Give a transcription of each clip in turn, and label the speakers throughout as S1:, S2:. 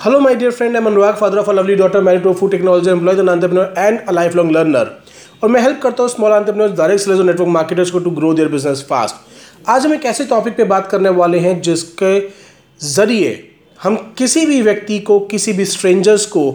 S1: Hello, my dear friend. I'm Anurag, father of a lovely daughter, married to a food technology employee, entrepreneur, and a lifelong learner. और मैं help करता हूँ small entrepreneurs direct sellers और network marketers को to grow their business fast आज हम एक ऐसे टॉपिक पे बात करने वाले हैं जिसके ज़रिए हम किसी भी व्यक्ति को किसी भी स्ट्रेंजर्स को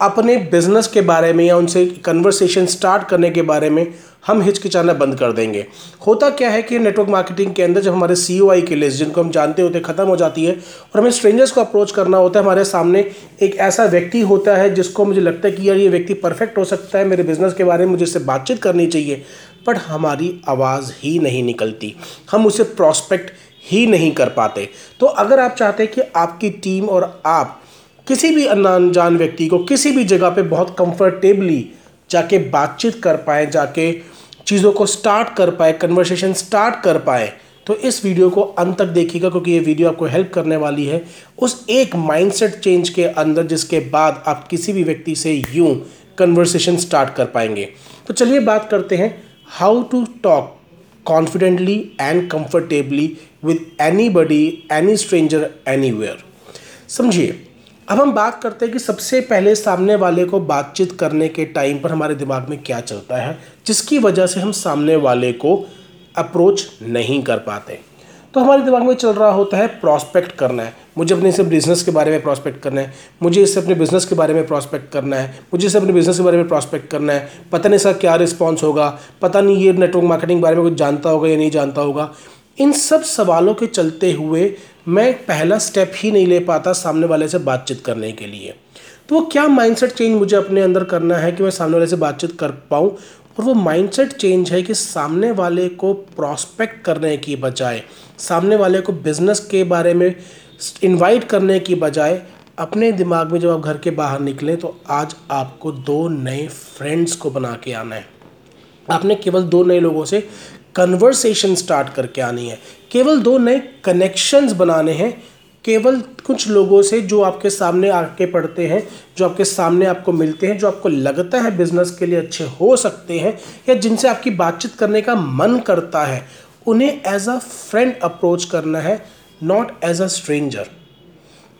S1: अपने बिज़नेस के बारे में या उनसे कन्वर्सेशन स्टार्ट करने के बारे में हम हिचकिचाना बंद कर देंगे। होता क्या है कि नेटवर्क मार्केटिंग के अंदर जब हमारे सी ओ आई की लिस्ट जिनको हम जानते होते ख़त्म हो जाती है और हमें स्ट्रेंजर्स को अप्रोच करना होता है, हमारे सामने एक ऐसा व्यक्ति होता है जिसको मुझे लगता है कि यार ये व्यक्ति परफेक्ट हो सकता है, मेरे बिज़नेस के बारे में मुझे इससे बातचीत करनी चाहिए। बट हमारी आवाज़ ही नहीं निकलती। हम उसे प्रॉस्पेक्ट ही नहीं कर पाते। तो अगर आप चाहते हैं कि आपकी टीम और आप किसी भी अनजान व्यक्ति को किसी भी जगह पे बहुत कंफर्टेबली जाके बातचीत कर पाए, जाके चीज़ों को स्टार्ट कर पाए कन्वर्सेशन स्टार्ट कर पाए तो इस वीडियो को अंत तक देखिएगा, क्योंकि ये वीडियो आपको हेल्प करने वाली है। उस एक माइंडसेट चेंज के अंदर, जिसके बाद आप किसी भी व्यक्ति से यूँ कन्वर्सेशन स्टार्ट कर पाएँगे। तो चलिए बात करते हैं how to talk confidently and comfortably with anybody any stranger any समझिए अब हम बात करते हैं कि सबसे पहले सामने वाले को बातचीत करने के टाइम पर हमारे दिमाग में क्या चलता है, जिसकी वजह से हम सामने वाले को अप्रोच नहीं कर पाते। तो हमारे दिमाग में चल रहा होता है प्रॉस्पेक्ट करना है। मुझे अपने से बिज़नेस के बारे में प्रॉस्पेक्ट करना है। मुझे इससे अपने बिज़नेस के बारे में प्रॉस्पेक्ट करना है। मुझे इससे अपने बिज़नेस के बारे में प्रॉस्पेक्ट करना है। पता नहीं इसका क्या रिस्पॉन्स होगा। पता नहीं ये नेटवर्क मार्केटिंग के बारे में कुछ जानता होगा या नहीं जानता होगा। इन सब सवालों के चलते हुए मैं पहला स्टेप ही नहीं ले पाता सामने वाले से बातचीत करने के लिए। तो वो क्या माइंडसेट चेंज मुझे अपने अंदर करना है कि मैं सामने वाले से बातचीत कर पाऊँ? और वो माइंडसेट चेंज है कि सामने वाले को प्रॉस्पेक्ट करने की बजाय, सामने वाले को बिज़नेस के बारे में इनवाइट करने की बजाय अपने दिमाग में जब आप घर के बाहर निकलें तो आज आपको दो नए फ्रेंड्स को बना के आना है। आपने केवल दो नए लोगों से कन्वर्सेशन स्टार्ट करके आनी है। केवल दो नए कनेक्शंस बनाने हैं। केवल कुछ लोगों से जो आपके सामने आके पढ़ते हैं, जो आपके सामने आपको मिलते हैं, जो आपको लगता है बिज़नेस के लिए अच्छे हो सकते हैं या जिनसे आपकी बातचीत करने का मन करता है, उन्हें एज अ फ्रेंड अप्रोच करना है नॉट एज अ स्ट्रेंजर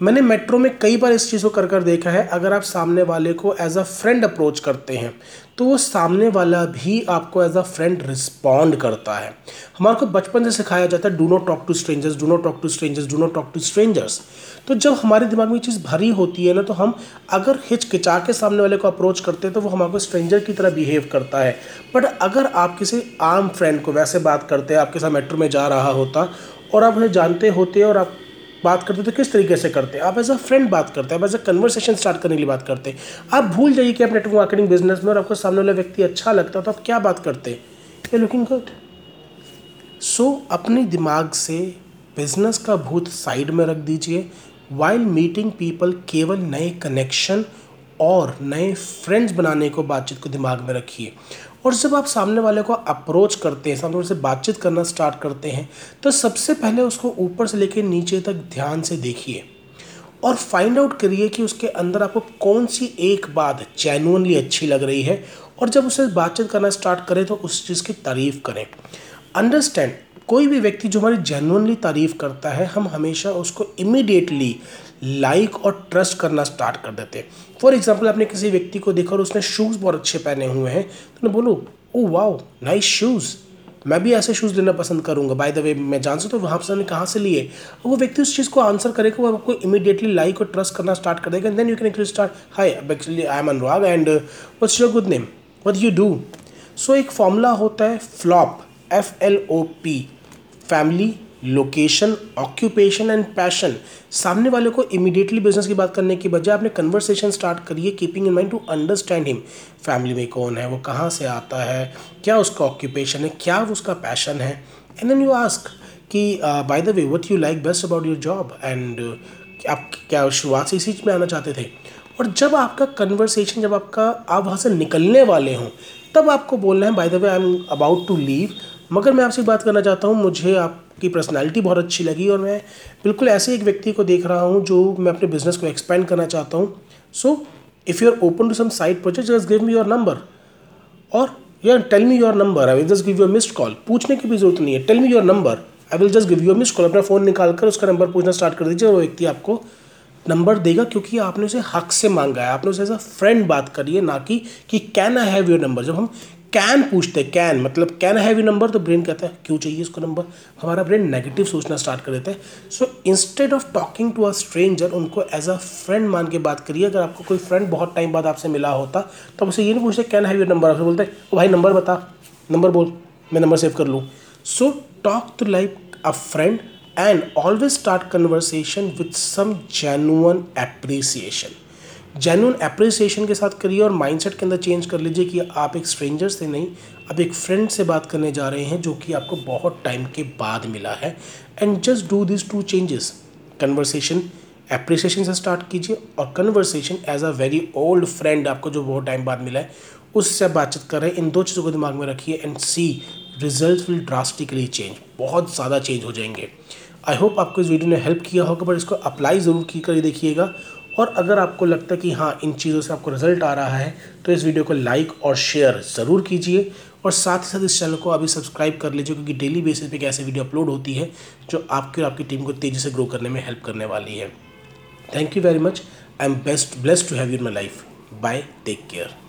S1: मैंने मेट्रो में कई बार इस चीज़ को कर कर देखा है, अगर आप सामने वाले को एज अ फ्रेंड अप्रोच करते हैं तो वो सामने वाला भी आपको एज अ फ्रेंड रिस्पॉन्ड करता है। हमारे को बचपन से सिखाया जाता है do not talk to strangers do not talk to strangers do not talk to strangers तो जब हमारे दिमाग में चीज़ भरी होती है ना तो हम अगर हिचकिचा के सामने वाले को अप्रोच करते हैं तो वो हमारे को स्ट्रेंजर की तरह बिहेव करता है। बट अगर आप किसी आम फ्रेंड को, वैसे बात करते हैं, आपके साथ मेट्रो में जा रहा होता, और आप उन्हें जानते होते और आप बात करते तो किस तरीके से करते हैं? आप एज अ फ्रेंड बात करते हैं, आप एज अ कन्वर्सेशन स्टार्ट करने के लिए बात करते हैं। आप भूल जाइए कि आप नेटवर्क मार्केटिंग बिज़नेस में और आपको सामने वाला व्यक्ति अच्छा लगता है तो आप क्या बात करते हैं? लुकिंग गुड सो अपने दिमाग से बिज़नेस का भूत साइड में रख दीजिए वाइल मीटिंग पीपल केवल नए कनेक्शन और नए फ्रेंड्स बनाने को बातचीत को दिमाग में रखिए। और जब आप सामने वाले को अप्रोच करते हैं, सामने वाले से बातचीत करना स्टार्ट करते हैं तो सबसे पहले उसको ऊपर से लेकर नीचे तक ध्यान से देखिए और फाइंड आउट करिए कि उसके अंदर आपको कौन सी एक बात जेनुअनली अच्छी लग रही है और जब उसे बातचीत करना स्टार्ट करें तो उस चीज़ की तारीफ़ करें। अंडरस्टैंड कोई भी व्यक्ति जो हमारी जेनुअनली तारीफ़ करता है, हम हमेशा उसको इमीडिएटली लाइक और ट्रस्ट करना स्टार्ट कर देते हैं। फॉर एग्ज़ाम्पल आपने किसी व्यक्ति को देखा और उसने शूज़ बहुत अच्छे पहने हुए हैं तो बोलूँ ओ वाओ नाइस शूज़ मैं भी ऐसे शूज़ लेना पसंद करूँगा। बाय द वे मैं जान सकता हूँ, वहाँ से कहाँ से लिए? और वो व्यक्ति उस चीज़ को आंसर करेगा वो आपको इमीडिएटली लाइक और ट्रस्ट करना स्टार्ट कर देगा then you can actually start hi actually I am Anurag and what's your good name what you do so एक फॉर्मूला होता है flop F L O P family location occupation and passion सामने वाले को immediately business की बात करने की बजाय आपने कन्वर्सेशन स्टार्ट करिए keeping in mind to understand him family में कौन है, वो कहाँ से आता है, क्या उसका ऑक्यूपेशन है, क्या उसका पैशन है? एंड देन यू आस्क कि by the way what you like best about your job and आप क्या शुरुआत से इसी में आना चाहते थे? और जब आपका कन्वर्सेशन जब आपका, आप वहाँ से निकलने वाले हों, तब आपको बोलना है by the way I am about to leave मगर मैं आपसे बात करना चाहता हूँ, मुझे आपकी पर्सनैलिटी बहुत अच्छी लगी और मैं बिल्कुल ऐसे एक व्यक्ति को देख रहा हूँ जो मैं अपने बिज़नेस को एक्सपेंड करना चाहता हूँ। So if you are open to some side project just give me your number और यार tell me your number I will just give you missed call पूछने की भी ज़रूरत नहीं है। Tell me your number I will just give you missed call अपना phone निकाल कर उसका नंबर पूछना स्टार्ट कर दीजिए और वो व्यक्ति आपको नंबर देगा क्योंकि आपने उसे हक से मांगा है। आपने उसे एज अ फ्रेंड बात करी है, ना कि कि can I have your number जब हम कैन पूछते हैं कैन मतलब कैन हैव यू नंबर तो ब्रेन कहता है, क्यों चाहिए इसको नंबर हमारा ब्रेन नेगेटिव सोचना स्टार्ट कर देता है। So instead of talking to a stranger उनको एज अ फ्रेंड मान के बात करिए। अगर आपको कोई फ्रेंड बहुत टाइम बाद आपसे मिला होता तो आप उसे ये नहीं पूछते कैन हैव यू नंबर आपसे बोलते ओ भाई नंबर बता नंबर बोल, मैं नंबर सेव कर लूँ। So talk to like a friend and always start conversation with some genuine appreciation genuine appreciation के साथ करिए और माइंडसेट के अंदर चेंज कर लीजिए कि आप एक स्ट्रेंजर से नहीं अब एक फ्रेंड से बात करने जा रहे हैं जो कि आपको बहुत टाइम के बाद मिला है। And just do this two changes conversation appreciation से स्टार्ट कीजिए और conversation as a very old friend आपको जो बहुत टाइम बाद मिला है, उससे बातचीत कर रहे हैं। इन दो चीज़ों को दिमाग में रखिए and see result will drastically change बहुत ज़्यादा चेंज हो जाएँगे। आई होप आपको इस वीडियो ने हेल्प किया होगा, पर इसको अप्लाई ज़रूर की कर देखिएगा और अगर आपको लगता है कि हाँ इन चीज़ों से आपको रिज़ल्ट आ रहा है तो इस वीडियो को लाइक और शेयर ज़रूर कीजिए और साथ ही साथ इस चैनल को अभी सब्सक्राइब कर लीजिए क्योंकि डेली बेसिस पे एक ऐसी वीडियो अपलोड होती है जो आपकी और आपकी टीम को तेज़ी से ग्रो करने में हेल्प करने वाली है। Thank you very much I am best blessed to have you my life bye take care